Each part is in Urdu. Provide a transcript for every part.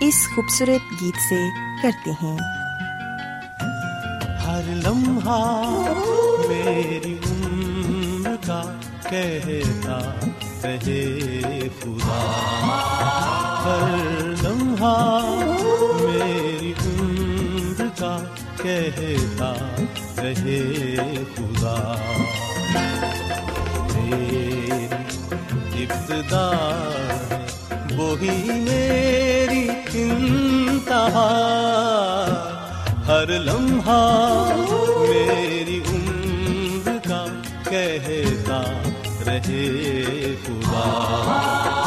اس خوبصورت گیت سے کرتے ہیں۔ ہر لمحہ میری عمر کا کہتا رہے خدا۔ ہر لمحہ میری عمر کا کہتا رہے خدا۔ میری ابتدا وہی میری انتہا ہر لمحہ میری عمر کا کہتا رہے خدا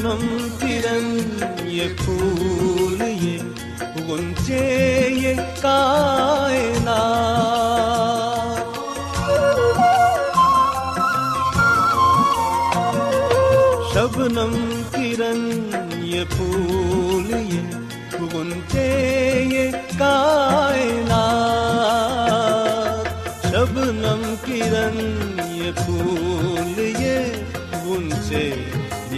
شبنم کرن یہ پھول یہ گنچے یہ کائنات شبنم کرن یہ پھول یہ گنچے یہ کائنات شبنم کرن یہ پھول یہ گنچے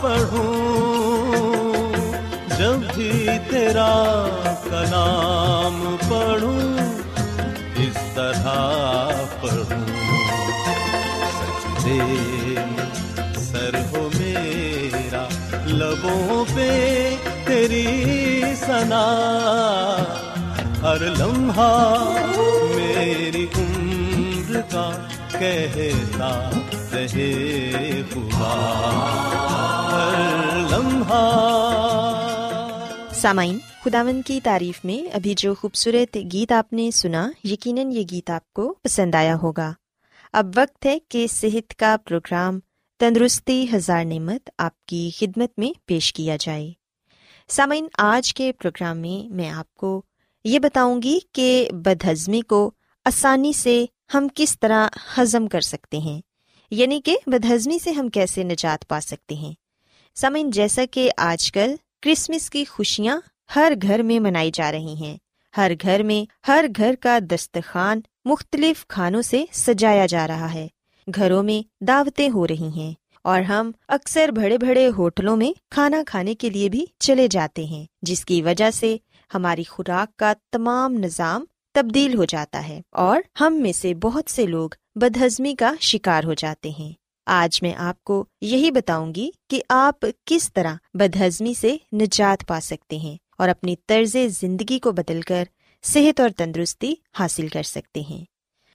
پڑھوں۔ جب بھی تیرا کلام پڑھوں، اس طرح پڑھوں۔ سجدے سر ہو میرا، لبوں پہ تیری سنا ہر لمحہ میری عمر کا کہتا۔ رہے ہوا ہر لمحہ۔ سامعین خداون کی تعریف میں ابھی جو خوبصورت گیت آپ نے سنا، یقیناً یہ گیت آپ کو پسند آیا ہوگا۔ اب وقت ہے کہ صحت کا پروگرام تندرستی ہزار نعمت آپ کی خدمت میں پیش کیا جائے۔ سامعین، آج کے پروگرام میں میں آپ کو یہ بتاؤں گی کہ بدہضمی کو آسانی سے ہم کس طرح ہضم کر سکتے ہیں۔ یعنی کہ بدہضمی سے ہم کیسے نجات پا سکتے ہیں۔ سامعین جیسا کہ آج کل کرسمس کی خوشیاں ہر گھر میں منائی جا رہی ہیں۔ ہر گھر میں ہر گھر کا دستخوان مختلف کھانوں سے سجایا جا رہا ہے۔ گھروں میں دعوتیں ہو رہی ہیں اور ہم اکثر بڑے بڑے ہوٹلوں میں کھانا کھانے کے لیے بھی چلے جاتے ہیں، جس کی وجہ سے ہماری خوراک کا تمام نظام تبدیل ہو جاتا ہے۔ اور ہم میں سے بہت سے لوگ بدہضمی کا شکار ہو جاتے ہیں۔ آج میں آپ کو یہی بتاؤں گی کہ آپ کس طرح بدہضمی سے نجات پا سکتے ہیں اور اپنی طرز زندگی کو بدل کر صحت اور تندرستی حاصل کر سکتے ہیں۔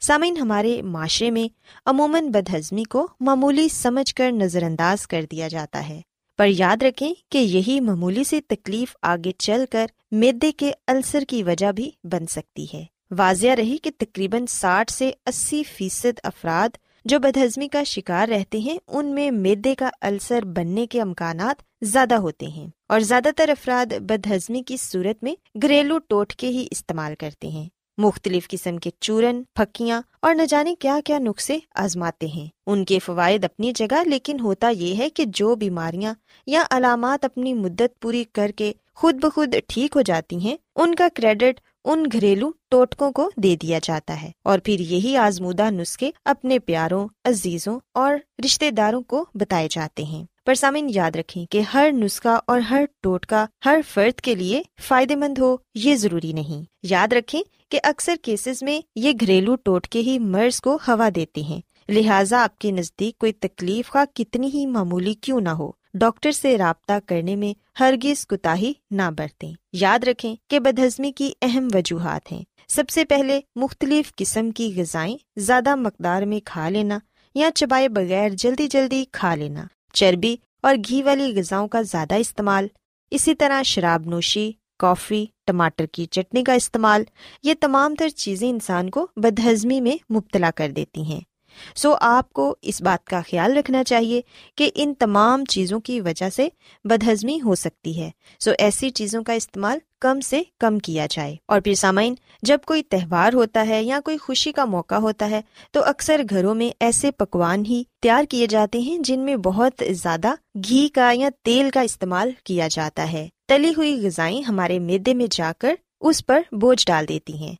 سامعین، ہمارے معاشرے میں عموماً بدہضمی کو معمولی سمجھ کر نظر انداز کر دیا جاتا ہے۔ پر یاد رکھیں کہ یہی معمولی سی تکلیف آگے چل کر میدے کے السر کی وجہ بھی بن سکتی ہے۔ واضح رہی کہ تقریباً ساٹھ سے اسی فیصد افراد جو بدہضمی کا شکار رہتے ہیں، ان میں میدے کا السر بننے کے امکانات زیادہ ہوتے ہیں اور زیادہ تر افراد بدہضمی کی صورت میں گھریلو ٹوٹکے ہی استعمال کرتے ہیں۔ مختلف قسم کے چورن، پھکیاں اور نہ جانے کیا کیا نسخے آزماتے ہیں۔ ان کے فوائد اپنی جگہ، لیکن ہوتا یہ ہے کہ جو بیماریاں یا علامات اپنی مدت پوری کر کے خود بخود ٹھیک ہو جاتی ہیں، ان کا کریڈٹ ان گھریلو ٹوٹکوں کو دے دیا جاتا ہے اور پھر یہی آزمودہ نسخے اپنے پیاروں، عزیزوں اور رشتے داروں کو بتائے جاتے ہیں۔ پر سامن یاد رکھیں کہ ہر نسخہ اور ہر ٹوٹکا ہر فرد کے لیے فائدے مند ہو، یہ ضروری نہیں۔ یاد رکھیں کہ اکثر کیسز میں یہ گھریلو ٹوٹکے ہی مرض کو ہوا دیتے ہیں۔ لہٰذا آپ کے نزدیک کوئی تکلیف کا کتنی ہی معمولی کیوں نہ ہو۔ ڈاکٹر سے رابطہ کرنے میں ہرگز کوتا نہ برتیں۔ یاد رکھیں کہ بدہضمی کی اہم وجوہات ہیں۔ سب سے پہلے مختلف قسم کی غذائیں زیادہ مقدار میں کھا لینا یا چبائے بغیر جلدی جلدی کھا لینا۔ چربی اور گھی والی غذاؤں کا زیادہ استعمال۔ اسی طرح شراب نوشی، کافی، ٹماٹر کی چٹنی کا استعمال۔ یہ تمام تر چیزیں انسان کو بدہضمی میں مبتلا کر دیتی ہیں۔ سو آپ کو اس بات کا خیال رکھنا چاہیے کہ ان تمام چیزوں کی وجہ سے بدہضمی ہو سکتی ہے۔ سو ایسی چیزوں کا استعمال کم سے کم کیا جائے۔ اور پھر سامعین، جب کوئی تہوار ہوتا ہے یا کوئی خوشی کا موقع ہوتا ہے، تو اکثر گھروں میں ایسے پکوان ہی تیار کیے جاتے ہیں جن میں بہت زیادہ گھی کا یا تیل کا استعمال کیا جاتا ہے۔ تلی ہوئی غذائیں ہمارے میدے میں جا کر اس پر بوجھ ڈال دیتی ہیں۔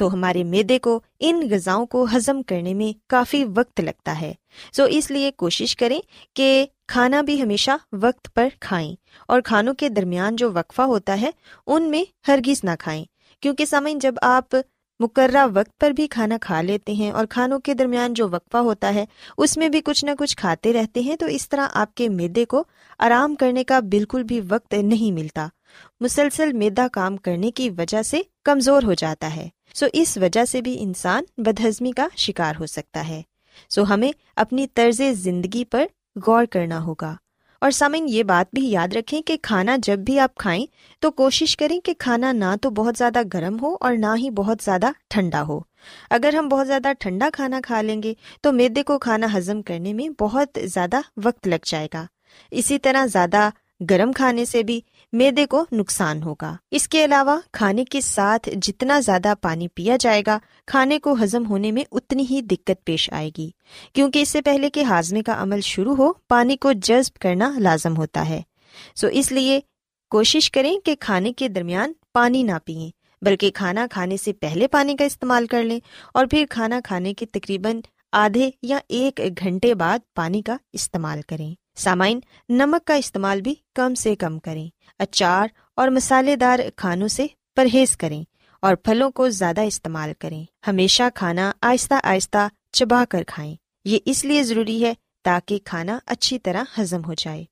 تو ہمارے میدے کو، ان غذاؤں کو ہضم کرنے میں کافی وقت لگتا ہے۔ سو اس لیے کوشش کریں کہ کھانا بھی ہمیشہ وقت پر کھائیں اور کھانوں کے درمیان جو وقفہ ہوتا ہے، ان میں ہرگز نہ کھائیں۔ کیونکہ سمعین جب آپ مقررہ وقت پر بھی کھانا کھا لیتے ہیں اور کھانوں کے درمیان جو وقفہ ہوتا ہے، اس میں بھی کچھ نہ کچھ کھاتے رہتے ہیں، تو اس طرح آپ کے میدے کو آرام کرنے کا بالکل بھی وقت نہیں ملتا۔ مسلسل میدا کام کرنے کی وجہ سے کمزور ہو جاتا ہے۔ سو اس وجہ سے بھی انسان بدہضمی کا شکار ہو سکتا ہے۔ سو ہمیں اپنی طرز زندگی پر غور کرنا ہوگا۔ اور سامن یہ بات بھی یاد رکھیں کہ کھانا جب بھی آپ کھائیں تو کوشش کریں کہ کھانا نہ تو بہت زیادہ گرم ہو اور نہ ہی بہت زیادہ ٹھنڈا ہو۔ اگر ہم بہت زیادہ ٹھنڈا کھانا کھا لیں گے تو میدے کو کھانا ہضم کرنے میں بہت زیادہ وقت لگ جائے گا۔ اسی طرح زیادہ گرم کھانے سے بھی میدے کو نقصان ہوگا۔ اس کے علاوہ کھانے کے ساتھ جتنا زیادہ پانی پیا جائے گا، کھانے کو ہزم ہونے میں اتنی ہی دقت پیش آئے گی۔ کیونکہ اس سے پہلے کہ ہاضمے کا عمل شروع ہو، پانی کو جذب کرنا لازم ہوتا ہے۔ سو اس لیے کوشش کریں کہ کھانے کے درمیان پانی نہ پئیں، بلکہ کھانا کھانے سے پہلے پانی کا استعمال کر لیں اور پھر کھانا کھانے کے تقریباً آدھے یا ایک گھنٹے بعد پانی کا استعمال کریں۔ سامعین، نمک کا استعمال بھی کم سے کم کریں۔ اچار اور مسالے دار کھانوں سے پرہیز کریں اور پھلوں کو زیادہ استعمال کریں۔ ہمیشہ کھانا آہستہ آہستہ چبا کر کھائیں۔ یہ اس لیے ضروری ہے تاکہ کھانا اچھی طرح ہضم ہو جائے۔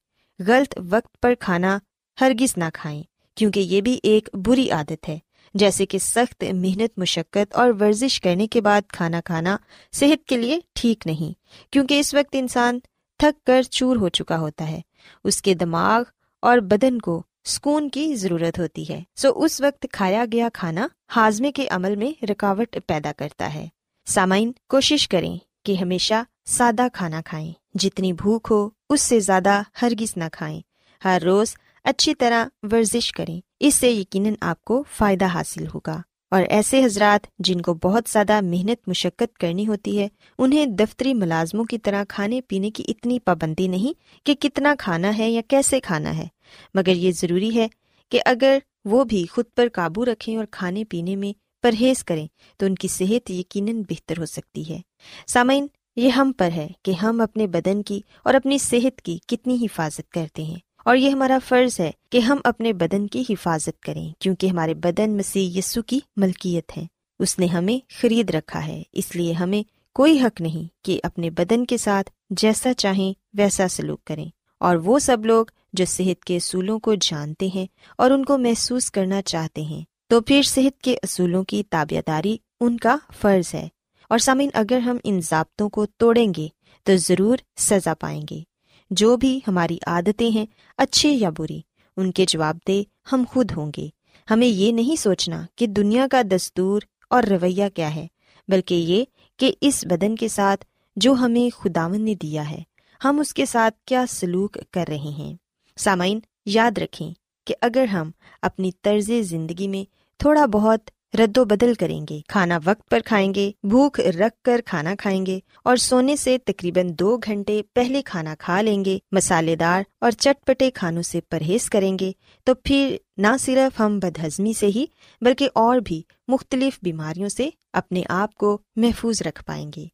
غلط وقت پر کھانا ہرگز نہ کھائیں، کیونکہ یہ بھی ایک بری عادت ہے۔ جیسے کہ سخت محنت، مشقت اور ورزش کرنے کے بعد کھانا کھانا صحت کے لیے ٹھیک نہیں، کیونکہ اس وقت انسان تھک کر چور ہو چکا ہوتا ہے۔ اس کے دماغ اور بدن کو سکون کی ضرورت ہوتی ہے۔ سو اس وقت کھایا گیا کھانا ہاضمے کے عمل میں رکاوٹ پیدا کرتا ہے۔ سامعین، کوشش کریں کہ ہمیشہ سادہ کھانا کھائیں۔ جتنی بھوک ہو، اس سے زیادہ ہرگز نہ کھائیں۔ ہر روز اچھی طرح ورزش کریں۔ اس سے یقیناً آپ کو فائدہ حاصل ہوگا۔ اور ایسے حضرات جن کو بہت زیادہ محنت مشقت کرنی ہوتی ہے، انہیں دفتری ملازموں کی طرح کھانے پینے کی اتنی پابندی نہیں کہ کتنا کھانا ہے یا کیسے کھانا ہے۔ مگر یہ ضروری ہے کہ اگر وہ بھی خود پر قابو رکھیں اور کھانے پینے میں پرہیز کریں، تو ان کی صحت یقیناً بہتر ہو سکتی ہے۔ سامعین، یہ ہم پر ہے کہ ہم اپنے بدن کی اور اپنی صحت کی کتنی حفاظت کرتے ہیں۔ اور یہ ہمارا فرض ہے کہ ہم اپنے بدن کی حفاظت کریں، کیونکہ ہمارے بدن مسیح یسو کی ملکیت ہے اس نے ہمیں خرید رکھا ہے، اس لیے ہمیں کوئی حق نہیں کہ اپنے بدن کے ساتھ جیسا چاہیں ویسا سلوک کریں۔ اور وہ سب لوگ جو صحت کے اصولوں کو جانتے ہیں اور ان کو محسوس کرنا چاہتے ہیں، تو پھر صحت کے اصولوں کی تابع داری ان کا فرض ہے۔ اور سامعین، اگر ہم ان ضابطوں کو توڑیں گے، تو ضرور سزا پائیں گے۔ جو بھی ہماری عادتیں ہیں اچھی یا بری، ان کے جواب دے ہم خود ہوں گے۔ ہمیں یہ نہیں سوچنا کہ دنیا کا دستور اور رویہ کیا ہے، بلکہ یہ کہ اس بدن کے ساتھ جو ہمیں خداون نے دیا ہے، ہم اس کے ساتھ کیا سلوک کر رہے ہیں۔ سامعین، یاد رکھیں کہ اگر ہم اپنی طرز زندگی میں تھوڑا بہت رد و بدل کریں گے۔ کھانا وقت پر کھائیں گے، بھوک رکھ کر کھانا کھائیں گے اور سونے سے تقریباً دو گھنٹے پہلے کھانا کھا لیں گے، مسالے دار اور چٹ پٹے کھانوں سے پرہیز کریں گے۔ تو پھر نہ صرف ہم بد ہضمی سے ہی، بلکہ اور بھی مختلف بیماریوں سے اپنے آپ کو محفوظ رکھ پائیں گے۔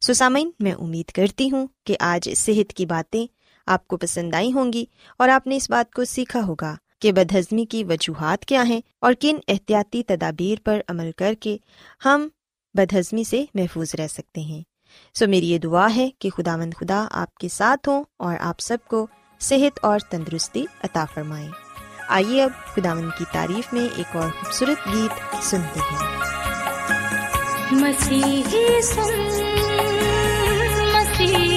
سسامین میں امید کرتی ہوں کہ آج صحت کی باتیں آپ کو پسند آئی ہوں گی اور آپ نے اس بات کو سیکھا ہوگا۔ کہ بدہضمی کی وجوہات کیا ہیں اور کن احتیاطی تدابیر پر عمل کر کے ہم بدہضمی سے محفوظ رہ سکتے ہیں۔ سو میری یہ دعا ہے کہ خدا مند خدا آپ کے ساتھ ہوں اور آپ سب کو صحت اور تندرستی عطا فرمائیں آئیے اب خدا مند کی تعریف میں ایک اور خوبصورت گیت سنتے ہیں۔ مسیحی سن، مسیحی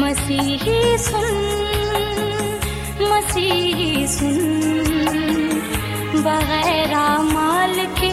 مسیحی سن مسیحی سن۔ بغیر مال کے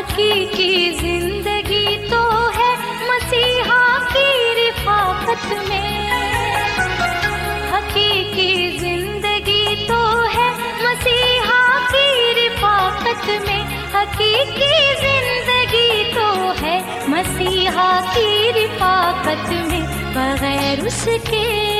حقیقی زندگی تو ہے مسیحا کی رفاقت میں۔ حقیقی زندگی تو ہے مسیحا کی رفاقت میں۔ حقیقی زندگی تو ہے مسیحا مسیحا کی رفاقت میں۔ بغیر اس کے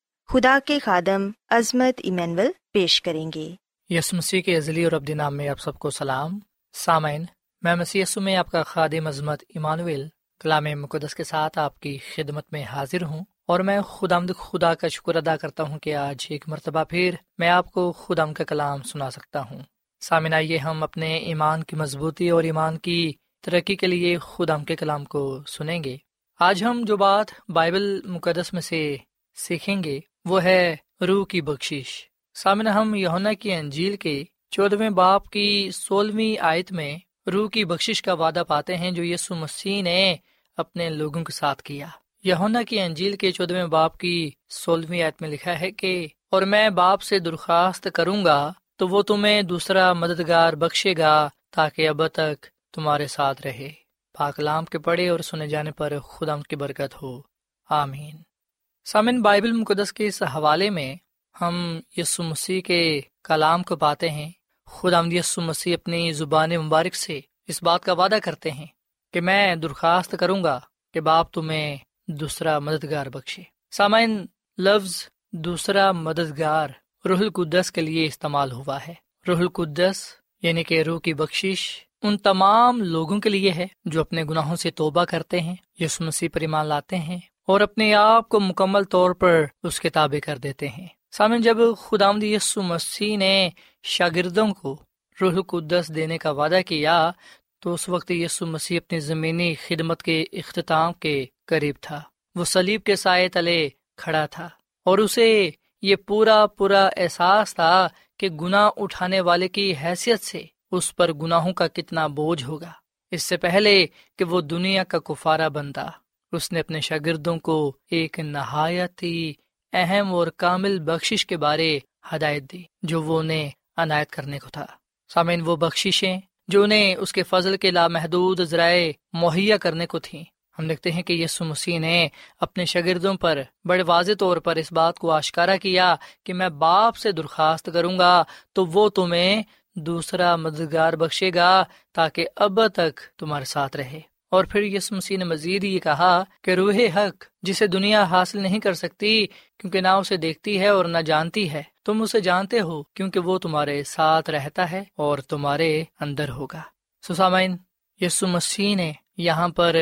خدا کے خادم عظمت ایمینول پیش کریں گے۔ یس مسیح کے عزلی اور ابدی نام میں آپ سب کو سلام۔ سامعین، میں مسی میں آپ کا خادم عظمت ایمانویل کلام مقدس کے ساتھ آپ کی خدمت میں حاضر ہوں اور میں خدا خدا کا شکر ادا کرتا ہوں کہ آج ایک مرتبہ پھر میں آپ کو خدا کا کلام سنا سکتا ہوں۔ سامن آئیے ہم اپنے ایمان کی مضبوطی اور ایمان کی ترقی کے لیے خدا کے کلام کو سنیں گے۔ آج ہم جو بات بائبل مقدس میں سے سیکھیں گے وہ ہے روح کی بخشش۔ سامن ہم یونا کی انجیل کے چودہویں باپ کی سولہویں آیت میں روح کی بخشش کا وعدہ پاتے ہیں جو یسو مسیح نے اپنے لوگوں کے ساتھ کیا۔ یونا کی انجیل کے چودہویں باپ کی سولہویں آیت میں لکھا ہے کہ، اور میں باپ سے درخواست کروں گا تو وہ تمہیں دوسرا مددگار بخشے گا تاکہ اب تک تمہارے ساتھ رہے۔ پاکلام کے پڑھے اور سنے جانے پر خدا کی برکت ہو۔ آمین۔ سامن بائبل مقدس کے اس حوالے میں ہم یسو مسیح کے کلام کو پاتے ہیں۔ خدا یسو مسیح اپنی زبان مبارک سے اس بات کا وعدہ کرتے ہیں کہ میں درخواست کروں گا کہ باپ تمہیں دوسرا مددگار بخشے۔ سامعین لفظ دوسرا مددگار روح القدس کے لیے استعمال ہوا ہے۔ روح القدس یعنی کہ روح کی بخشش ان تمام لوگوں کے لیے ہے جو اپنے گناہوں سے توبہ کرتے ہیں۔ یس مسیح پر ایمان لاتے ہیں۔ اور اپنے آپ کو مکمل طور پر اس کے تابع کر دیتے ہیں۔ سامن جب خدا یسو مسیح نے شاگردوں کو روح القدس دینے کا وعدہ کیا، تو اس وقت یسو مسیح اپنی زمینی خدمت کے اختتام کے قریب تھا۔ وہ سلیب کے سائے تلے کھڑا تھا اور اسے یہ پورا پورا احساس تھا کہ گنا اٹھانے والے کی حیثیت سے اس پر گناہوں کا کتنا بوجھ ہوگا۔ اس سے پہلے کہ وہ دنیا کا کفارہ بنتا اس نے اپنے شاگردوں کو ایک نہایت ہی اہم اور کامل بخشش کے بارے ہدایت دی، جو وہ انہیں عنایت کرنے کو تھا۔ سامعین، وہ بخشیں جو انہیں اس کے فضل کے لامحدود ذرائع مہیا کرنے کو تھیں۔ ہم دیکھتے ہیں کہ یسو مسیح نے اپنے شاگردوں پر بڑے واضح طور پر اس بات کو آشکارا کیا کہ میں باپ سے درخواست کروں گا تو وہ تمہیں دوسرا مددگار بخشے گا تاکہ اب تک تمہارے ساتھ رہے۔ اور پھر یس مسیح نے مزید یہ کہا کہ روح حق جسے دنیا حاصل نہیں کر سکتی کیونکہ نہ اسے دیکھتی ہے اور نہ جانتی ہے، تم اسے جانتے ہو کیونکہ وہ تمہارے ساتھ رہتا ہے اور تمہارے اندر ہوگا۔ سسامین یسو مسیح نے یہاں پر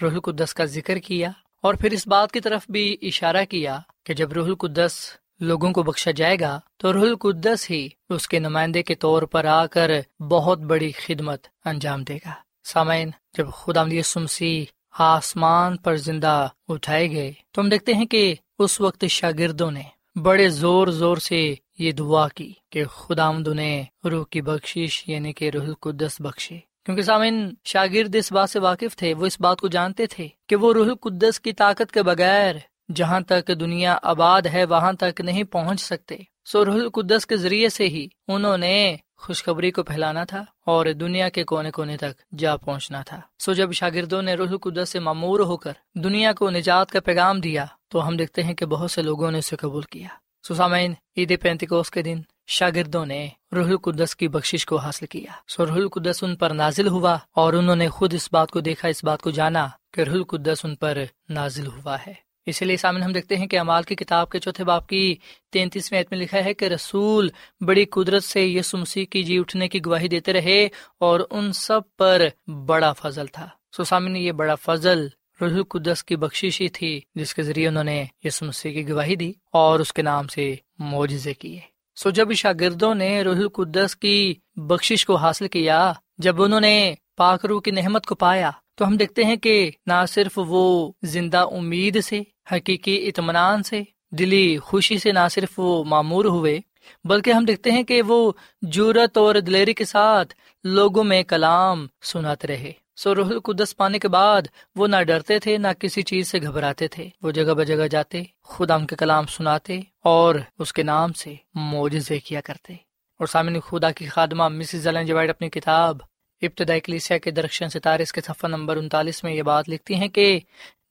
روح القدس کا ذکر کیا اور پھر اس بات کی طرف بھی اشارہ کیا کہ جب روح القدس لوگوں کو بخشا جائے گا تو روح القدس ہی اس کے نمائندے کے طور پر آ کر بہت بڑی خدمت انجام دے گا۔ سامعین، جب خدا سمسی آسمان پر زندہ اٹھائے گئے، تو ہم دیکھتے ہیں کہ اس وقت شاگردوں نے بڑے زور زور سے یہ دعا کی کہ خدا نے روح کی بخشش یعنی کہ روح القدس بخشے۔ کیونکہ سامعین، شاگرد اس بات سے واقف تھے، وہ اس بات کو جانتے تھے کہ وہ روح القدس کی طاقت کے بغیر جہاں تک دنیا آباد ہے، وہاں تک نہیں پہنچ سکتے۔ سو روح القدس کے ذریعے سے ہی انہوں نے خوشخبری کو پھیلانا تھا اور دنیا کے کونے کونے تک جا پہنچنا تھا۔ سو جب شاگردوں نے روح القدس سے معمور ہو کر دنیا کو نجات کا پیغام دیا، تو ہم دیکھتے ہیں کہ بہت سے لوگوں نے اسے قبول کیا۔ سو سامعین، عید پینتکوس کے دن شاگردوں نے روح القدس کی بخشش کو حاصل کیا۔ سو روح القدس ان پر نازل ہوا اور انہوں نے خود اس بات کو دیکھا، اس بات کو جانا کہ روح القدس ان پر نازل ہوا ہے۔ اسی لیے سامنے ہم دیکھتے ہیں کہ امال کی کتاب کے چوتھے باپ کی تینتیسویں میں لکھا ہے کہ رسول بڑی قدرت سے یسو مسیح کی جی اٹھنے کی گواہی دیتے رہے اور ان سب پر بڑا فضل تھا۔ سو سامنے یہ بڑا فضل روح القدس کی بخشش ہی تھی، جس کے ذریعے انہوں نے یسو مسیح کی گواہی دی اور اس کے نام سے معجزے کیے۔ سو جب شاگردوں نے روح القدس کی بخشش کو حاصل کیا، جب انہوں نے پاکرو کی نحمت کو پایا تو ہم دیکھتے ہیں کہ نہ صرف وہ زندہ امید سے، حقیقی اطمینان سے، دلی خوشی سے نہ صرف وہ معمور ہوئے، بلکہ ہم دیکھتے ہیں کہ وہ جورت اور دلیری کے ساتھ لوگوں میں کلام سناتے رہے۔ سو روح القدس پانے کے بعد وہ نہ ڈرتے تھے، نہ کسی چیز سے گھبراتے تھے۔ وہ جگہ بجگہ جاتے، خدا کے کلام سناتے اور اس کے نام سے موجزے کیا کرتے۔ اور سامنے خدا کی خادمہ مسز جوائڈ اپنی کتاب ابتدائی کلیسیا کے درخشن ستارے اس کے صفحہ نمبر انتالیس میں یہ بات لکھتی ہیں کہ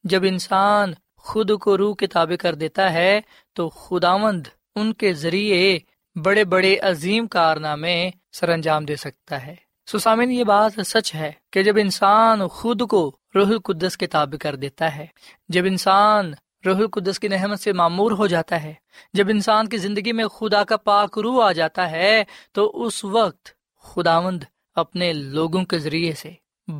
جب انسان خود کو روح کے تابع کر دیتا ہے تو خداوند ان کے ذریعے بڑے بڑے عظیم کارنامے سر انجام دے سکتا ہے۔ سسامن یہ بات سچ ہے کہ جب انسان خود کو روح القدس کے تابع کر دیتا ہے، جب انسان روح القدس کی نحمت سے معمور ہو جاتا ہے، جب انسان کی زندگی میں خدا کا پاک روح آ جاتا ہے، تو اس وقت خداوند اپنے لوگوں کے ذریعے سے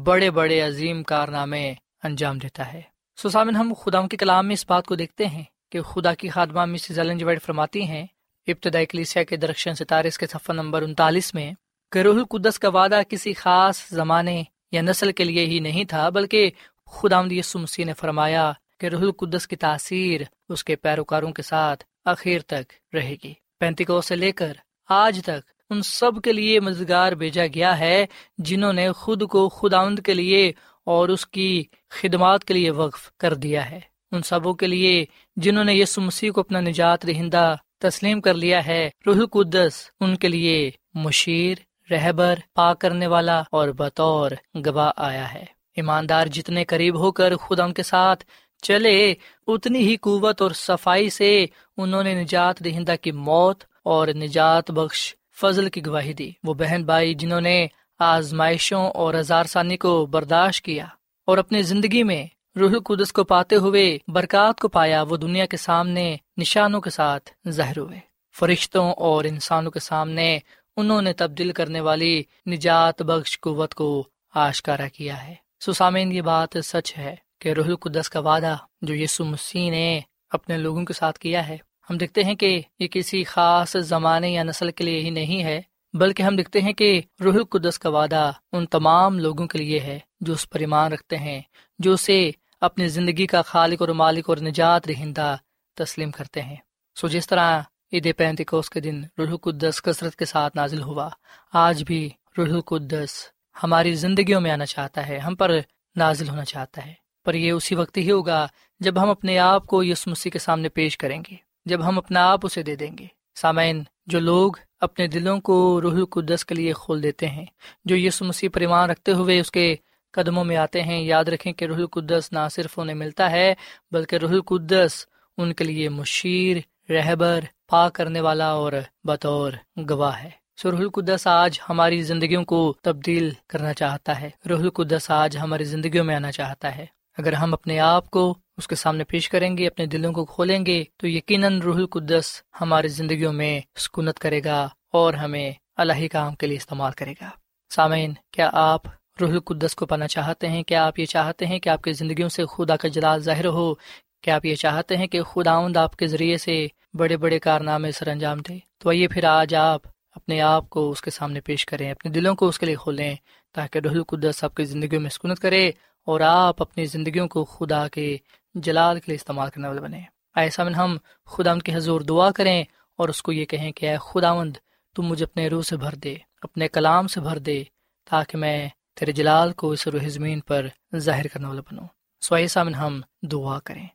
بڑے بڑے عظیم کارنامے انجام دیتا ہے۔ سسامن ہم خدا کے کلام میں اس بات کو دیکھتے ہیں کہ خدا کی خادمہ مسز وائڈ فرماتی ہیں ابتدائی کلیسیا کے درخشن ستارے کے صفحہ نمبر انتالیس میں کہ روح القدس کا وعدہ کسی خاص زمانے یا نسل کے لیے ہی نہیں تھا، بلکہ خدا مسیح نے فرمایا کہ روح القدس کی تاثیر اس کے پیروکاروں کے ساتھ اخیر تک رہے گی۔ پینتیکو سے لے کر آج تک ان سب کے لیے مددگار بھیجا گیا ہے، جنہوں نے خود کو خداوند کے لیے اور اس کی خدمات کے لیے وقف کر دیا ہے۔ ان سبوں کے لیے جنہوں نے یسو مسیح کو اپنا نجات دہندہ تسلیم کر لیا ہے، روح القدس ان کے لیے مشیر، رہبر پا کرنے والا اور بطور گواہ آیا ہے۔ ایماندار جتنے قریب ہو کر خدا ان کے ساتھ چلے، اتنی ہی قوت اور صفائی سے انہوں نے نجات دہندہ کی موت اور نجات بخش فضل کی گواہی دی۔ وہ بہن بھائی جنہوں نے آزمائشوں اور ہزار ثانی کو برداشت کیا اور اپنی زندگی میں روح القدس کو پاتے ہوئے برکات کو پایا، وہ دنیا کے سامنے نشانوں کے ساتھ ظاہر ہوئے۔ فرشتوں اور انسانوں کے سامنے انہوں نے تبدیل کرنے والی نجات بخش قوت کو آشکارا کیا ہے۔ سسامین یہ بات سچ ہے کہ روح القدس کا وعدہ جو یسو مسیح نے اپنے لوگوں کے ساتھ کیا ہے ہم دیکھتے ہیں کہ یہ کسی خاص زمانے یا نسل کے لیے ہی نہیں ہے، بلکہ ہم دیکھتے ہیں کہ روح القدس کا وعدہ ان تمام لوگوں کے لیے ہے جو اس پر ایمان رکھتے ہیں، جو اسے اپنی زندگی کا خالق اور مالک اور نجات رہندہ تسلیم کرتے ہیں۔ سو جس طرح عید پینتکوس کے دن روح القدس کثرت کے ساتھ نازل ہوا، آج بھی روح القدس ہماری زندگیوں میں آنا چاہتا ہے، ہم پر نازل ہونا چاہتا ہے۔ پر یہ اسی وقت ہی ہوگا جب ہم اپنے آپ کو یس مسیح کے سامنے پیش کریں گے۔ جب ہم اپنا آپ اسے دے دیں گے۔ سامعین، جو لوگ اپنے دلوں کو روح القدس کے لیے کھول دیتے ہیں، جو یس مسیح پریمان رکھتے ہوئے اس کے قدموں میں آتے ہیں، یاد رکھیں کہ روح القدس نہ صرف انہیں ملتا ہے، بلکہ روح القدس ان کے لیے مشیر، رہبر پا کرنے والا اور بطور گواہ ہے۔ سو روح القدس آج ہماری زندگیوں کو تبدیل کرنا چاہتا ہے۔ روح القدس آج ہماری زندگیوں میں آنا چاہتا ہے۔ اگر ہم اپنے آپ کو اس کے سامنے پیش کریں گے، اپنے دلوں کو کھولیں گے، تو یقیناً روح القدس ہماری زندگیوں میں سکونت کرے گا اور ہمیں اللہ کام کے لیے استعمال کرے گا۔ سامعین، کیا آپ روح القدس کو پانا چاہتے ہیں؟ کیا آپ یہ چاہتے ہیں کہ آپ کی زندگیوں سے خدا کا جلال ظاہر ہو؟ کیا آپ یہ چاہتے ہیں کہ خدا آپ کے ذریعے سے بڑے بڑے کارنامے سر انجام دے؟ تو آئیے پھر آج آپ اپنے آپ کو اس کے سامنے پیش کریں، اپنے دلوں کو اس کے لیے کھولیں تاکہ رح القدس آپ کی زندگیوں میں سکونت کرے اور آپ اپنی زندگیوں کو خدا کے جلال کے لیے استعمال کرنے والے بنے ایسا میں ہم خدا کے حضور دعا کریں اور اس کو یہ کہیں کہ اے خدا مند تم مجھے اپنے روح سے بھر دے، اپنے کلام سے بھر دے، تاکہ میں تیرے جلال کو اس روح زمین پر ظاہر کرنے والا بنوں۔ سو ایسا میں ہم دعا کریں۔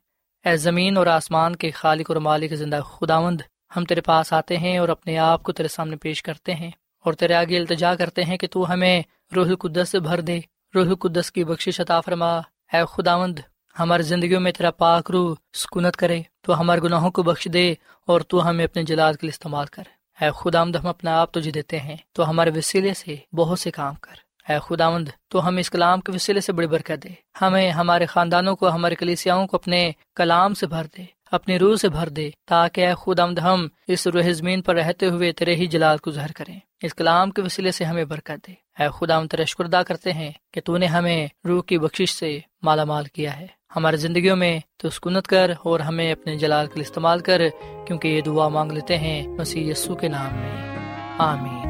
اے زمین اور آسمان کے خالق اور مالک زندہ خدا مند ہم تیرے پاس آتے ہیں اور اپنے آپ کو تیرے سامنے پیش کرتے ہیں اور تیرے آگے التجا کرتے ہیں کہ تو ہمیں روح القدس سے بھر دے۔ روح القدس کی بخش عطا فرما۔ اے خداوند، ہماری زندگیوں میں تیرا پاک روح سکونت کرے۔ تو ہمارے گناہوں کو بخش دے اور تو ہمیں اپنے جلاد کے لیے استعمال کر۔ اے خداوند، ہم اپنا آپ تجھے دیتے ہیں۔ تو ہمارے وسیلے سے بہت سے کام کر۔ اے خداوند، تو ہم اس کلام کے وسیلے سے بڑی برکت دے۔ ہمیں ہمارے خاندانوں کو، ہمارے کلیسیاؤں کو اپنے کلام سے بھر دے۔ اپنی روح سے بھر دے تاکہ اے خود آمد ہم اس روح زمین پر رہتے ہوئے تیرے ہی جلال کو ظہر کریں۔ اس کلام کے وسیلے سے ہمیں برکت دے۔ اے خدا ہم تیرا شکر ادا کرتے ہیں کہ تو نے ہمیں روح کی بخش سے مالا مال کیا ہے۔ ہماری زندگیوں میں تو سکونت کر اور ہمیں اپنے جلال کے لیے استعمال کر کیونکہ یہ دعا مانگ لیتے ہیں مسیح یسو کے نام میں۔ آمین۔